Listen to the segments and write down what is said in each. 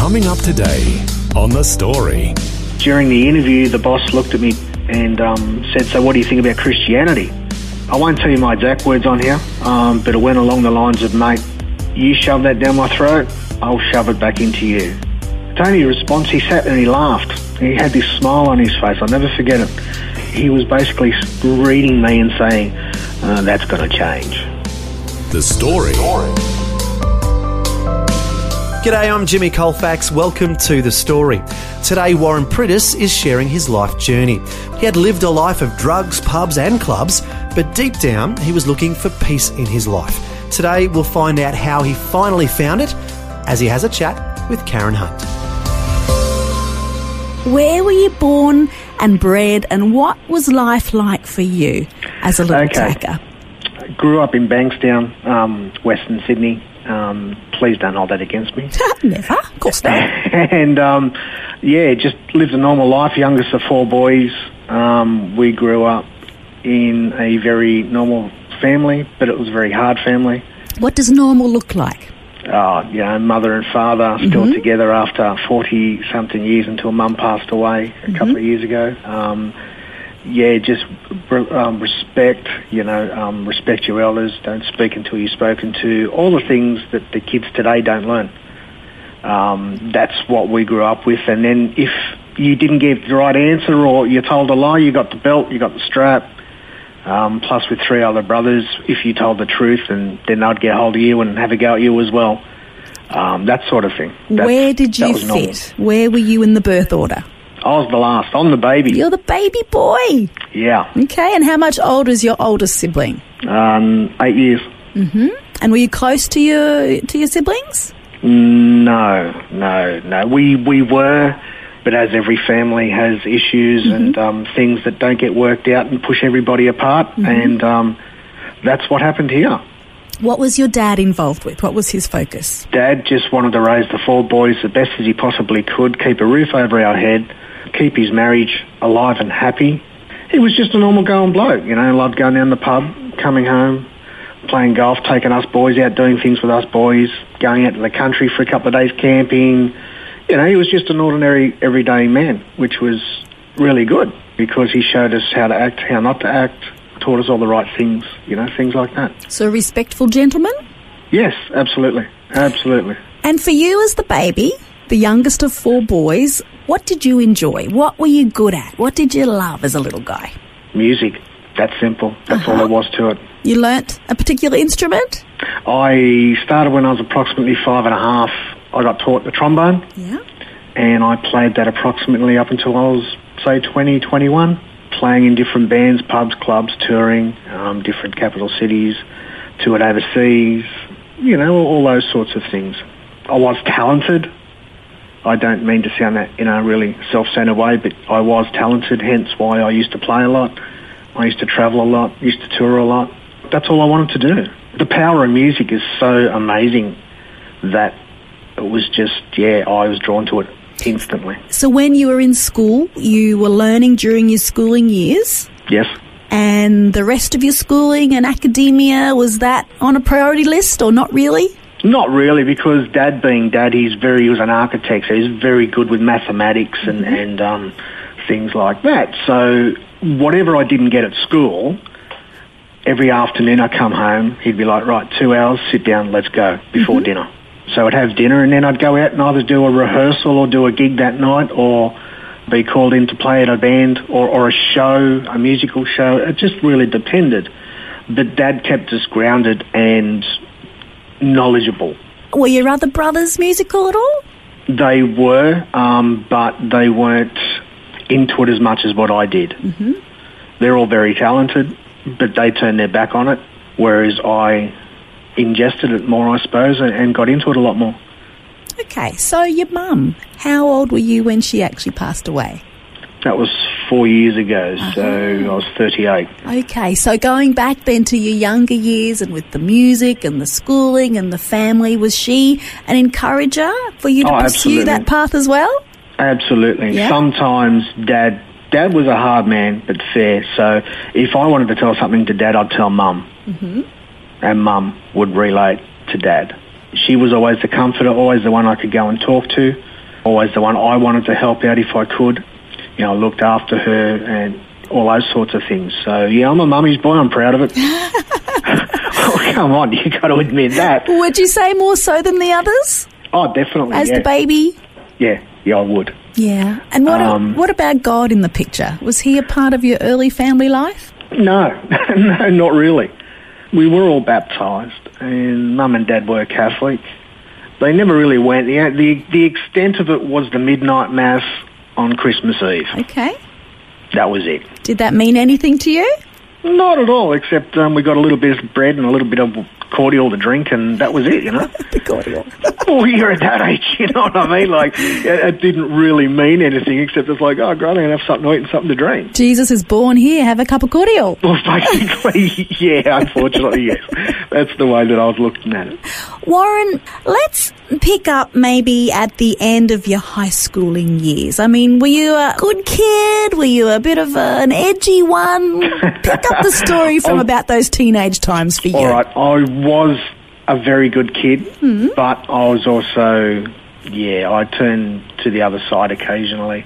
Coming up today on The Story. During the interview, the boss looked at me and um, said, So, what do you think about Christianity? I won't tell you my exact words on here, um, but it went along the lines of, Mate, you shove that down my throat, I'll shove it back into you. Tony's response, he sat there and he laughed. He had this smile on his face, I'll never forget it. He was basically reading me and saying, uh, That's going to change. The Story. G'day, I'm Jimmy Colfax. Welcome to The Story. Today, Warren Priddis is sharing his life journey. He had lived a life of drugs, pubs, and clubs, but deep down, he was looking for peace in his life. Today, we'll find out how he finally found it as he has a chat with Karen Hunt. Where were you born and bred, and what was life like for you as a little Okay. tacker? Grew up in Bankstown, um, Western Sydney. Um, please don't hold that against me. Never, of course not. and um, yeah, just lived a normal life. Youngest of four boys. Um, we grew up in a very normal family, but it was a very hard family. What does normal look like? Uh, you know, mother and father still together after 40 something years until mum passed away a couple of years ago. Um, yeah, just um, respect, you know, um, respect your elders, don't speak until you're spoken to, all the things that the kids today don't learn. Um, that's what we grew up with. And then if you didn't give the right answer or you told a lie, you got the belt, you got the strap. Um, plus with three other brothers, if you told the truth, and then they'd get hold of you and have a go at you as well. Um, that sort of thing. That's- Where did you was normal. fit? Where were you in the birth order? I was the last. I'm the baby. You're the baby boy. Yeah. Okay, and how much older is your oldest sibling? Um, eight years. And were you close to your to your siblings? No, no, no. We we were, but as every family has issues and um, things that don't get worked out and push everybody apart, and um, that's what happened here. What was your dad involved with? What was his focus? Dad just wanted to raise the four boys the best as he possibly could, keep a roof over our head, keep his marriage alive and happy. He was just a normal going bloke, you know, loved going down the pub, coming home, playing golf, taking us boys out, doing things with us boys, going out to the country for a couple of days camping. You know, he was just an ordinary, everyday man, which was really good because he showed us how to act, how not to act, taught us all the right things, you know, things like that. So a respectful gentleman? Yes, absolutely. Absolutely. And for you as the baby, the youngest of four boys, what did you enjoy? What were you good at? What did you love as a little guy? music. That's simple. That's all there was to it. You learnt a particular instrument? I started when I was approximately five and a half. I got taught the trombone, Yeah. and I played that approximately up until I was, say, 20, 21, playing in different bands, pubs, clubs, touring, um, different capital cities, toured overseas, you know, all those sorts of things. I was talented. I don't mean to sound that in a really self-centered way, but I was talented, hence why I used to play a lot. I used to travel a lot, used to tour a lot. That's all I wanted to do. The power of music is so amazing that it was just, yeah, I was drawn to it instantly. So when you were in school, you were learning during your schooling years, Yes. and the rest of your schooling and academia, was that on a priority list or not really? Not really, because Dad, being Dad, he's very he was an architect, so he's very good with mathematics and and um, things like that. So whatever I didn't get at school, every afternoon I come home, he'd be like, "Right, two hours, sit down, let's go before dinner." So I'd have dinner, and then I'd go out and either do a rehearsal or do a gig that night, or be called in to play at a band or, or a show, a musical show. It just really depended. But Dad kept us grounded and knowledgeable. Were your other brothers musical at all? They were, um, but they weren't into it as much as what I did. Mm-hmm. They're all very talented, but they turned their back on it, whereas I ingested it more, I suppose, and, and got into it a lot more. Okay, so your mum, how old were you when she actually passed away? That was four years ago, so I was 38. Okay, so going back then to your younger years and with the music and the schooling and the family, was she an encourager for you to Oh, pursue absolutely. that path as well? Absolutely. Yeah. Sometimes dad dad was a hard man but fair. So if I wanted to tell something to dad, I'd tell mum, mm-hmm. and mum would relay to dad. She was always the comforter, always the one I could go and talk to, always the one I wanted to help out if I could. You know, I looked after her and all those sorts of things. So yeah, I'm a mummy's boy. I'm proud of it. oh, come on, you got to admit that. Would you say more so than the others Oh, definitely. as yeah. the baby? Yeah, yeah, I would. Yeah. And what, Um, what about God in the picture? Was he a part of your early family life? No, no, not really. We were all baptised, and mum and dad were Catholic. They never really went. The, the the extent of it was the midnight mass on Christmas Eve. Okay. That was it. Did that mean anything to you? Not at all, except um, we got a little bit of bread and a little bit of cordial to drink, and that was it. You know. The cordial. well, you're at that age, you know what I mean? Like, it, it didn't really mean anything, except it's like, oh, great, I'm gonna have something to eat and something to drink. Jesus is born here. Have a cup of cordial. Well, basically, yeah, unfortunately, yes. That's the way that I was looking at it. Warren, let's pick up maybe at the end of your high schooling years. I mean, were you a good kid? Were you a bit of a, an edgy one? Pick up the story from Oh. about those teenage times for you. All right, I was a very good kid, but I was also, yeah, I turned to the other side occasionally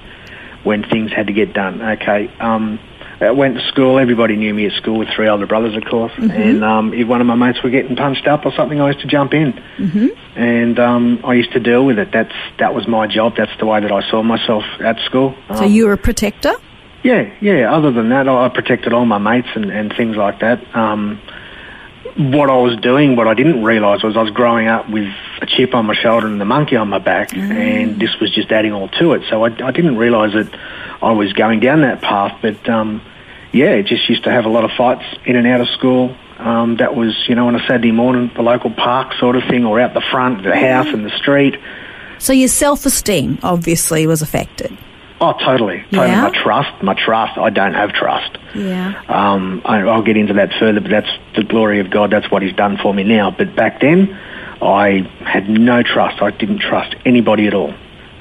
when things had to get done. Okay, um, I went to school. Everybody knew me at school with three older brothers, of course. And um, if one of my mates were getting punched up or something, I used to jump in, mm-hmm. and um, I used to deal with it. That's that was my job. That's the way that I saw myself at school. So Um, you were a protector? yeah, yeah. Other than that, I I protected all my mates and, and things like that. Um, what I was doing, what I didn't realise was I was growing up with a chip on my shoulder and the monkey on my back, and this was just adding all to it. So I, I didn't realise that I was going down that path. But um, yeah, it just used to have a lot of fights in and out of school. Um, that was, you know, on a Saturday morning, the local park sort of thing, or out the front, of the house and the street. So your self esteem obviously was affected. Oh, totally, totally. Yeah? My trust, my trust. I don't have trust. Yeah. Um, I, I'll get into that further, but that's the glory of God. That's what He's done for me now. But back then, I had no trust. I didn't trust anybody at all.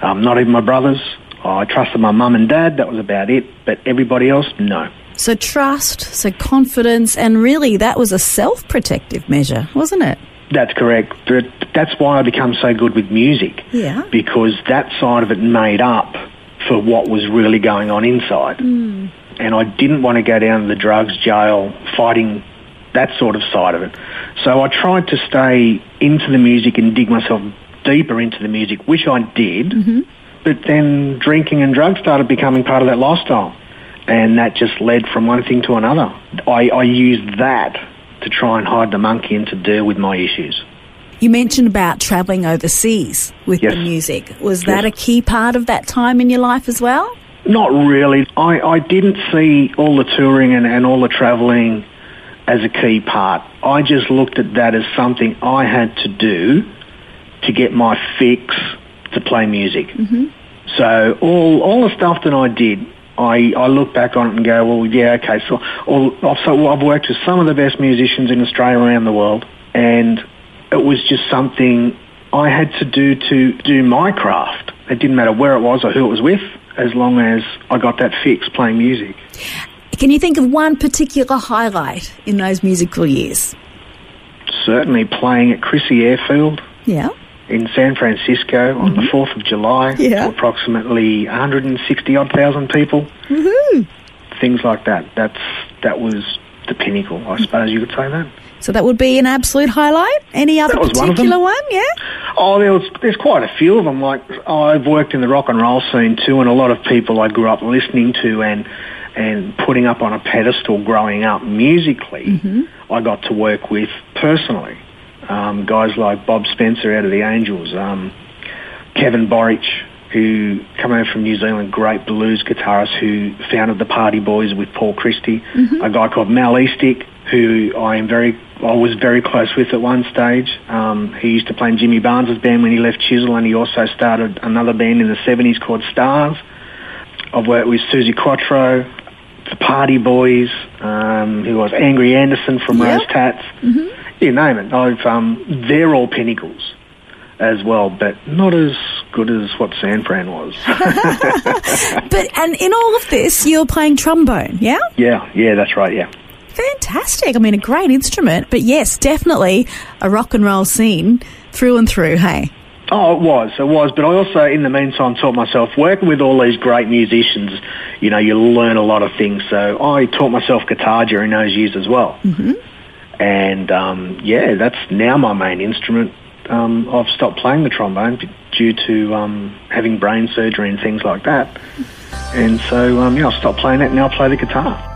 Um, not even my brothers. I trusted my mum and dad. That was about it. But everybody else, no. So trust, so confidence, and really that was a self protective measure, wasn't it? That's correct. But that's why I become so good with music. Yeah. Because that side of it made up for what was really going on inside. Hmm. And I didn't want to go down to the drugs, jail, fighting that sort of side of it. So I tried to stay into the music and dig myself deeper into the music, which I did. Mm-hmm. But then drinking and drugs started becoming part of that lifestyle. And that just led from one thing to another. I, I used that to try and hide the monkey and to deal with my issues. You mentioned about travelling overseas with Yes. the music. Was that a key part of that time in your life as well? Not really. I, I didn't see all the touring and, and all the travelling as a key part. I just looked at that as something I had to do to get my fix to play music. Mm-hmm. So all all the stuff that I did, I, I look back on it and go, well, yeah, okay. So, all, so I've worked with some of the best musicians in Australia around the world, and it was just something I had to do to do my craft. It didn't matter where it was or who it was with, as long as I got that fix playing music. Can you think of one particular highlight in those musical years? Certainly playing at Crissy Airfield Yeah. in San Francisco on the mm-hmm. 4th of July Yeah. to approximately 160 odd thousand people. Things like that. That's That was the pinnacle, I suppose you could say that. So that would be an absolute highlight. Any other was one particular one? Yeah. Oh, there was, there's quite a few of them. Like I've worked in the rock and roll scene too, and a lot of people I grew up listening to and and putting up on a pedestal growing up musically. I got to work with personally. Um, guys like Bob Spencer out of the Angels, um, Kevin Borich, who come over from New Zealand, great blues guitarist who founded the Party Boys with Paul Christie. A guy called Mal Eastick, who I am very I was very close with at one stage. Um, he used to play in Jimmy Barnes' band when he left Chisel, and he also started another band in the 70s called Stars. I've worked with Suzi Quatro, the Party Boys, um, who was Angry Anderson from Yep. Rose Tats. You name it. I've um, they're all pinnacles as well, but not as good as what San Fran was. But and in all of this, you're playing trombone, yeah? yeah, yeah, that's right. Yeah. Fantastic. I mean, a great instrument, but yes, definitely a rock and roll scene through and through. Hey, Oh, it was, it was. But I also, in the meantime, taught myself working with all these great musicians. You know, you learn a lot of things. So I taught myself guitar during those years as well. Mm-hmm. And um, yeah, that's now my main instrument. Um, I've stopped playing the trombone due to um, having brain surgery and things like that. And so um, yeah, I stopped playing that. and Now I play the guitar.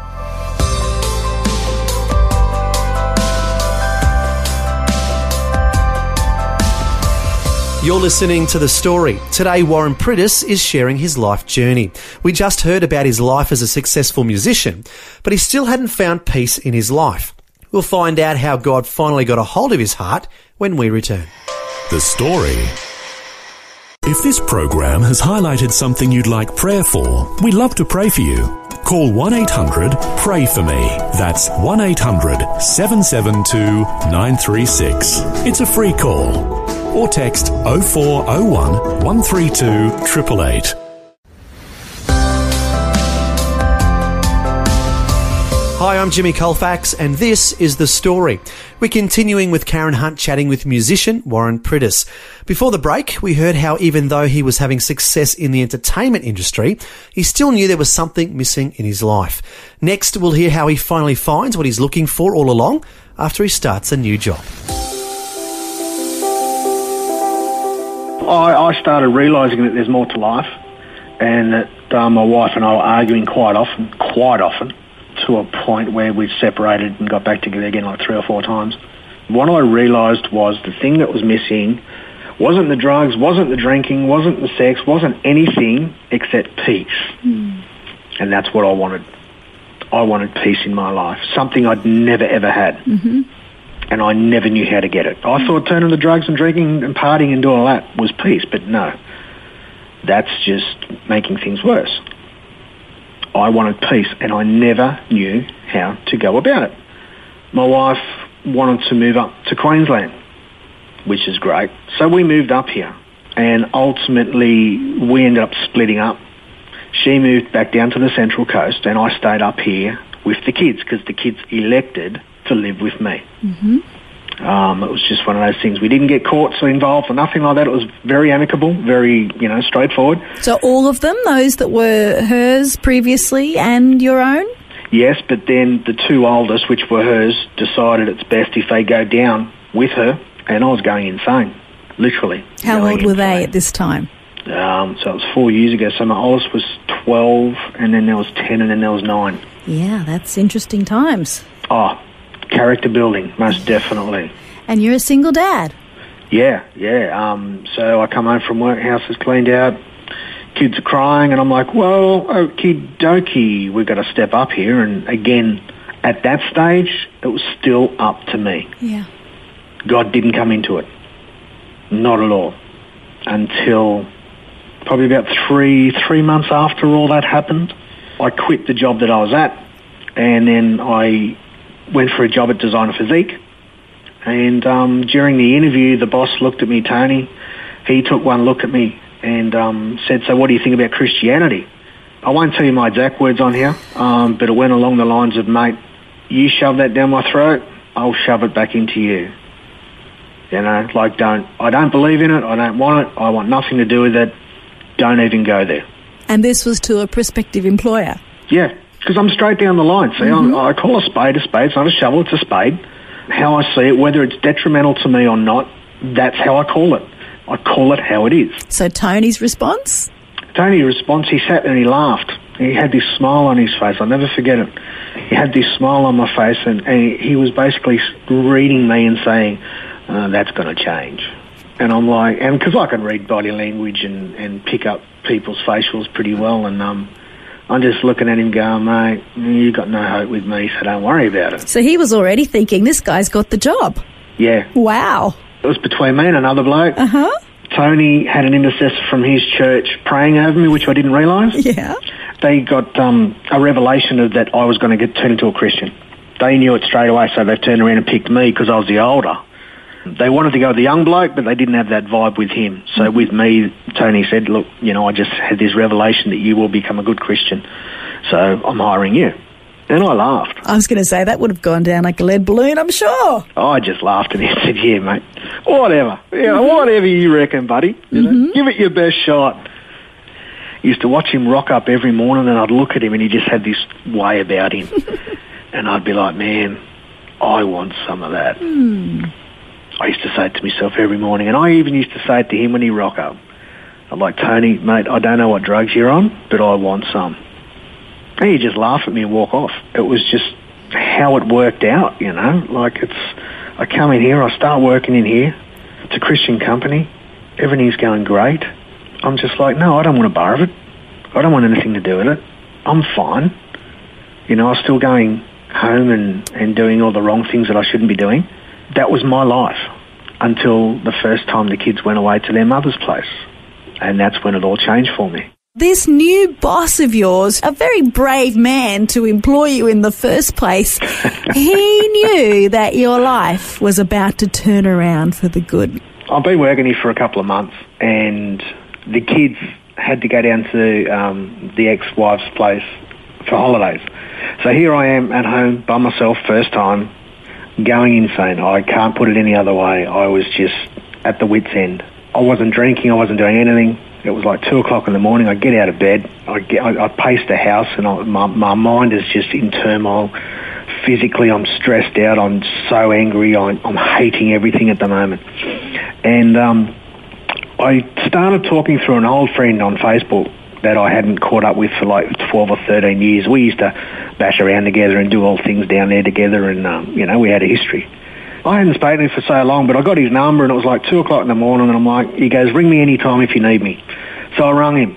You're listening to The Story. Today, Warren Priddis is sharing his life journey. We just heard about his life as a successful musician, but he still hadn't found peace in his life. We'll find out how God finally got a hold of his heart when we return. The Story. If this program has highlighted something you'd like prayer for, we'd love to pray for you. Call 1 800 Pray For Me. That's 1 800 772 936. It's a free call. Or text 0401 132 888. Hi, I'm Jimmy Colfax, and this is The Story. We're continuing with Karen Hunt chatting with musician Warren Priddis. Before the break, we heard how even though he was having success in the entertainment industry, he still knew there was something missing in his life. Next, we'll hear how he finally finds what he's looking for all along after he starts a new job. I, I started realising that there's more to life, and that uh, my wife and I were arguing quite often, quite often, to a point where we'd separated and got back together again like three or four times. What I realised was the thing that was missing wasn't the drugs, wasn't the drinking, wasn't the sex, wasn't anything except peace. And that's what I wanted. I wanted peace in my life, something I'd never ever had and I never knew how to get it. I hmm. thought turning to drugs and drinking and partying and doing all that was peace, but no. That's just making things worse. I wanted peace and I never knew how to go about it. My wife wanted to move up to Queensland, which is great. So we moved up here and ultimately we ended up splitting up. She moved back down to the Central Coast and I stayed up here with the kids because the kids elected to live with me. Um, it was just one of those things. We didn't get caught so involved or nothing like that. It was very amicable, very, you know, straightforward. so all of them, those that were hers previously and your own. Yes, but then the two oldest, which were hers, decided it's best if they go down with her, and I was going insane, literally. How old were they at this time? Um, so it was four years ago. So my oldest was 12, and then there was 10, and then there was 9. Yeah, that's interesting times. Oh, character building, most definitely. And you're a single dad. Yeah, yeah. Um, so I come home from work, house is cleaned out, kids are crying, and I'm like, well, okie dokie, we've got to step up here. And again, at that stage, it was still up to me. Yeah. God didn't come into it. Not at all. Until probably about three, three months after all that happened, I quit the job that I was at, and then I went for a job at Designer Physique. And um, during the interview, the boss looked at me, Tony. He took one look at me and um, said, "So, what do you think about Christianity?" I won't tell you my exact words on here, um, but it went along the lines of, "Mate, you shove that down my throat, I'll shove it back into you." You know, like don't I don't believe in it. I don't want it. I want nothing to do with it. Don't even go there. And this was to a prospective employer. Yeah, because I'm straight down the line. See, I'm, I call a spade a spade. It's not a shovel, it's a spade. How I see it, whether it's detrimental to me or not, that's how I call it. I call it how it is. So Tony's response? Tony's response, he sat there and he laughed. He had this smile on his face. I'll never forget it. He had this smile on my face and, and he, he was basically reading me and saying, uh, that's going to change. And I'm like, and because I can read body language and, and pick up people's facials pretty well, and um, I'm just looking at him going, mate, you got no hope with me, so don't worry about it. So he was already thinking, this guy's got the job. Yeah. Wow. It was between me and another bloke. Uh huh. Tony had an intercessor from his church praying over me, which I didn't realise. Yeah. They got um, a revelation of that I was going to get turned into a Christian. They knew it straight away, so they turned around and picked me because I was the older. They wanted to go with the young bloke, but they didn't have that vibe with him. So mm-hmm. with me, Tony said, look, you know, I just had this revelation that you will become a good Christian. So I'm hiring you. And I laughed. I was going to say that would have gone down like a lead balloon, I'm sure. I just laughed at him and said, yeah, mate, whatever. Yeah, mm-hmm. whatever you reckon, buddy. You know, mm-hmm. give it your best shot. Used to watch him rock up every morning and I'd look at him and he just had this way about him. and I'd be like, man, I want some of that. Hmm. I used to say it to myself every morning and I even used to say it to him when he rock up. I'm like, Tony, mate, I don't know what drugs you're on, but I want some. And he'd just laugh at me and walk off. It was just how it worked out, you know. Like it's, I come in here, I start working in here. It's a Christian company. Everything's going great. I'm just like, no, I don't want a bar of it. I don't want anything to do with it. I'm fine. You know, I was still going home and, and doing all the wrong things that I shouldn't be doing. That was my life until the first time the kids went away to their mother's place. And that's when it all changed for me. This new boss of yours, a very brave man to employ you in the first place, he knew that your life was about to turn around for the good. I've been working here for a couple of months, and the kids had to go down to um, the ex-wife's place for holidays. So here I am at home by myself, first time, going insane. I can't put it any other way. I was just at the wit's end. I wasn't drinking. I wasn't doing anything. It was like two o'clock in the morning. I get out of bed. I get. I, I pace the house, and I, my my mind is just in turmoil. Physically, I'm stressed out. I'm so angry. I'm, I'm hating everything at the moment. And um, I started talking through an old friend on Facebook that I hadn't caught up with for like 12 or 13 years. We used to bash around together and do all things down there together, and um, you know we had a history. I hadn't spoken to him for so long, but I got his number, and it was like two o'clock in the morning, and I'm like, he goes, ring me anytime if you need me. So I rung him,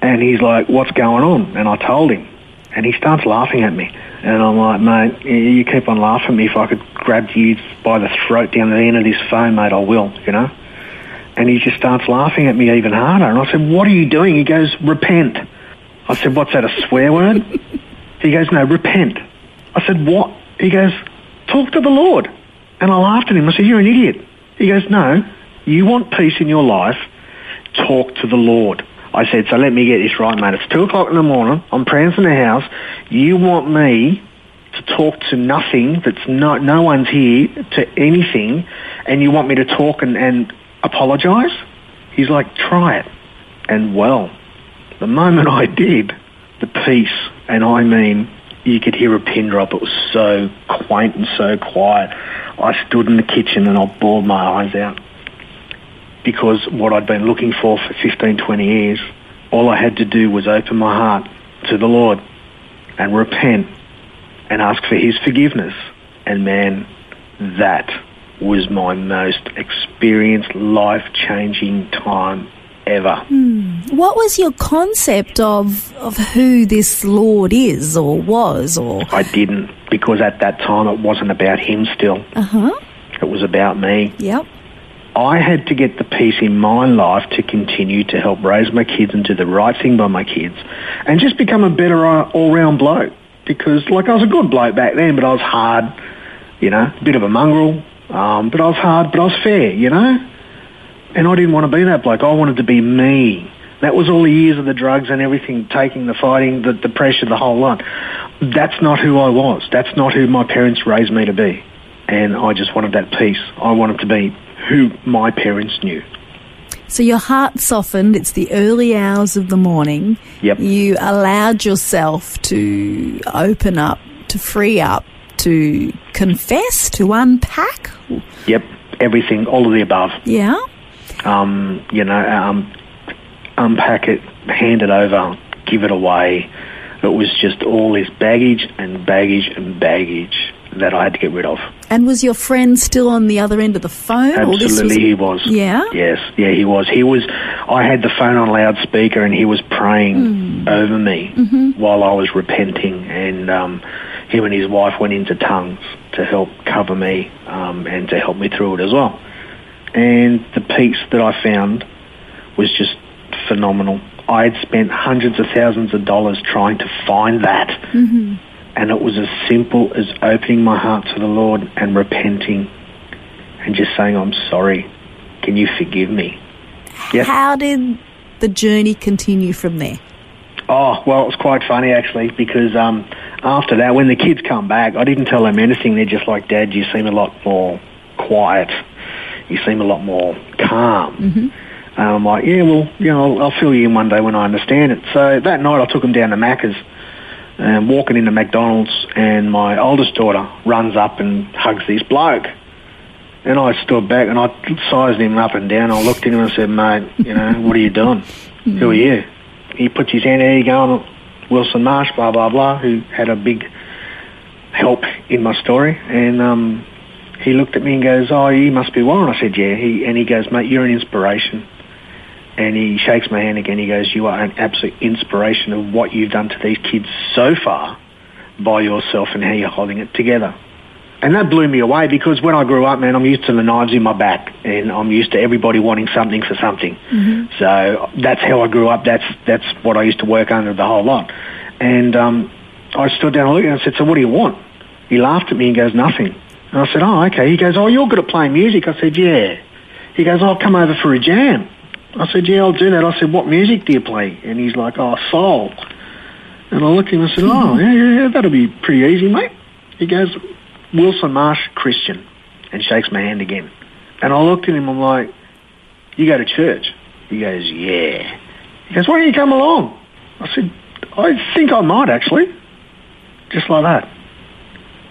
and he's like, what's going on? And I told him, and he starts laughing at me. And I'm like, mate, you you keep on laughing at me. If I could grab you by the throat down the end of this phone, mate, I will, you know? And he just starts laughing at me even harder. And I said, what are you doing? He goes, repent. I said, what's that, a swear word? he goes, no, repent. I said, what? He goes, talk to the Lord. And I laughed at him. I said, you're an idiot. He goes, no, you want peace in your life, talk to the Lord. I said, so let me get this right, mate. It's two o'clock in the morning. I'm praying in the house. You want me to talk to nothing that's no, no one's here to anything and you want me to talk and, and apologise? He's like, try it. And well, the moment I did, the peace, and I mean, you could hear a pin drop. It was so quaint and so quiet. I stood in the kitchen and I bawled my eyes out because what I'd been looking for for 15, 20 years, all I had to do was open my heart to the Lord and repent and ask for His forgiveness. And man, that was my most experienced, life-changing time ever. What was your concept of of who this Lord is or was or I didn't because at that time it wasn't about Him still. uh-huh. It was about me. Yep. I had to get the peace in my life to continue to help raise my kids and do the right thing by my kids and just become a better uh, all-round bloke. Because, like, I was a good bloke back then, but I was hard, you know, a bit of a mongrel, um, but I was hard, but I was fair, you know? And I didn't want to be that bloke. I wanted to be me. That was all the years of the drugs and everything, taking the fighting, the, the pressure, the whole lot. That's not who I was. That's not who my parents raised me to be. And I just wanted that peace. I wanted to be who my parents knew. So your heart softened. It's the early hours of the morning. Yep. You allowed yourself to open up, to free up, to confess, to unpack. Yep, everything, all of the above. Yeah. um, you know, um, unpack it, hand it over, give it away. It was just all this baggage and baggage and baggage. that I had to get rid of. And was your friend still on the other end of the phone? Absolutely, he was. Yeah? Yes, yeah, he was. He was. I had the phone on loudspeaker, and he was praying over me while I was repenting. And um, him and his wife went into tongues to help cover me um, and to help me through it as well. And the peace that I found was just phenomenal. I had spent hundreds of thousands of dollars trying to find that. And it was as simple as opening my heart to the Lord and repenting and just saying, I'm sorry. Can you forgive me? Yes. How did the journey continue from there? Oh, well, it was quite funny actually because um, after that, when the kids come back, I didn't tell them anything. They're just like, Dad, you seem a lot more quiet. You seem a lot more calm. Mm-hmm. And I'm like, yeah, well, you know, I'll, I'll fill you in one day when I understand it. So that night I took them down to Macca's and walking into McDonald's and my oldest daughter runs up and hugs this bloke. And I stood back and I sized him up and down. I looked at him and said, mate, you know, what are you doing? Mm-hmm. Who are you? He puts his hand there, you going, Wilson Marsh, blah, blah, blah, who had a big help in my story. And um, he looked at me and goes, oh, you must be Warren. I said, yeah. He, and he goes, mate, you're an inspiration. And he shakes my hand again. He goes, you are an absolute inspiration of what you've done to these kids so far by yourself and how you're holding it together. And that blew me away because when I grew up, man, I'm used to the knives in my back and I'm used to everybody wanting something for something. So that's how I grew up. That's, that's what I used to work under the whole lot. And um, I stood down and looked at him and I said, so what do you want? He laughed at me and goes, nothing. And I said, oh, okay. He goes, oh, you're good at playing music. I said, yeah. He goes, I'll come over for a jam. I said, yeah, I'll do that. I said, what music do you play? And he's like, oh, soul. And I looked at him and said, oh, yeah, yeah, yeah, that'll be pretty easy, mate. He goes, Wilson Marsh Christian, and shakes my hand again. And I looked at him, I'm like, you go to church? He goes, yeah. He goes, why don't you come along? I said, I think I might actually. Just like that.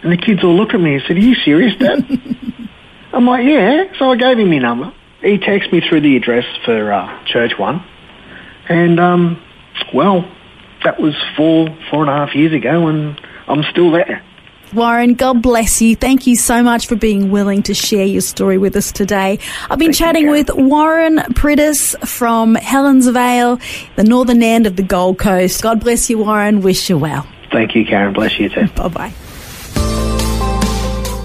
And the kids all looked at me and said, are you serious, Dad? I'm like, yeah. So I gave him my number. He texted me through the address for uh, Church One. And, um, well, that was four, four and a half years ago, and I'm still there. Warren, God bless you. Thank you so much for being willing to share your story with us today. I've been Thank chatting Karen. with Warren Priddis from Helensvale, the northern end of the Gold Coast. God bless you, Warren. Wish you well. Thank you, Karen. Bless you too. Bye bye.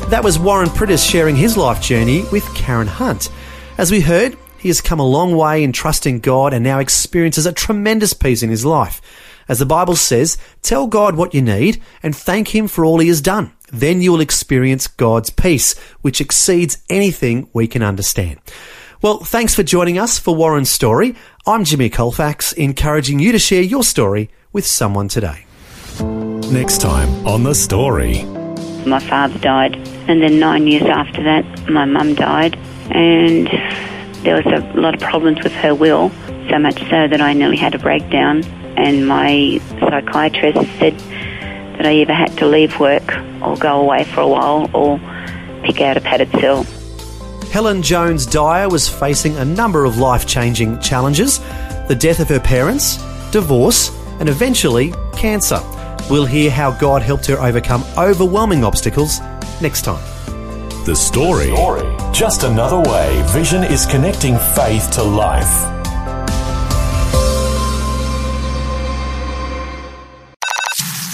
That was Warren Priddis sharing his life journey with Karen Hunt. As we heard, he has come a long way in trusting God and now experiences a tremendous peace in his life. As the Bible says, tell God what you need and thank Him for all He has done. Then you will experience God's peace, which exceeds anything we can understand. Well, thanks for joining us for Warren's story. I'm Jimmy Colfax, encouraging you to share your story with someone today. Next time on The Story. My father died, and then nine years after that, my mum died, and there was a lot of problems with her will, so much so that I nearly had a breakdown. And my psychiatrist said that I either had to leave work or go away for a while or pick out a padded cell. Helen Jones Dyer was facing a number of life changing challenges the death of her parents, divorce, and eventually cancer. We'll hear how God helped her overcome overwhelming obstacles next time. The Story. Just another way Vision is connecting faith to life.